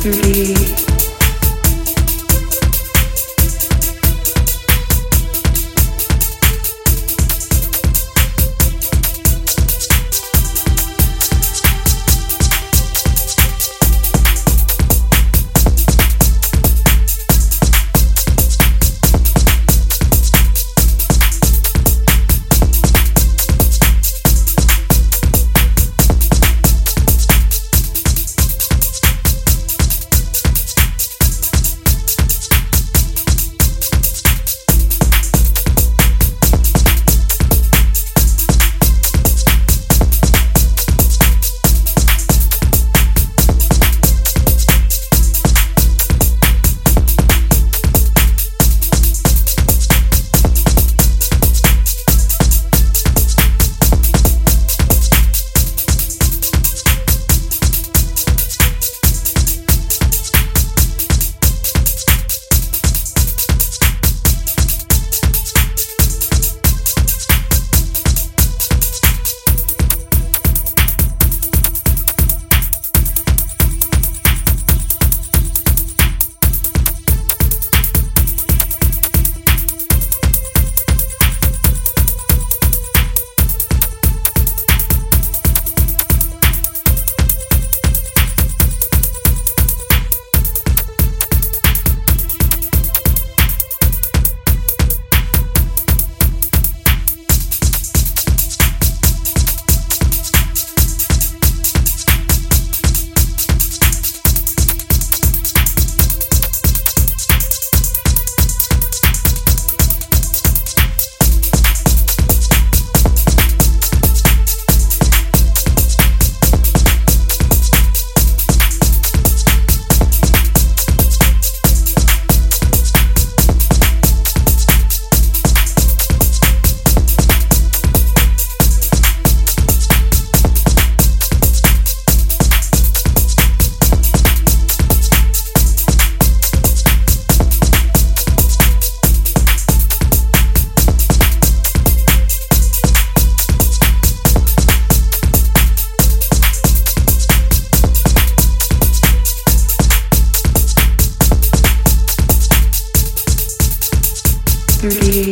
through the thirty.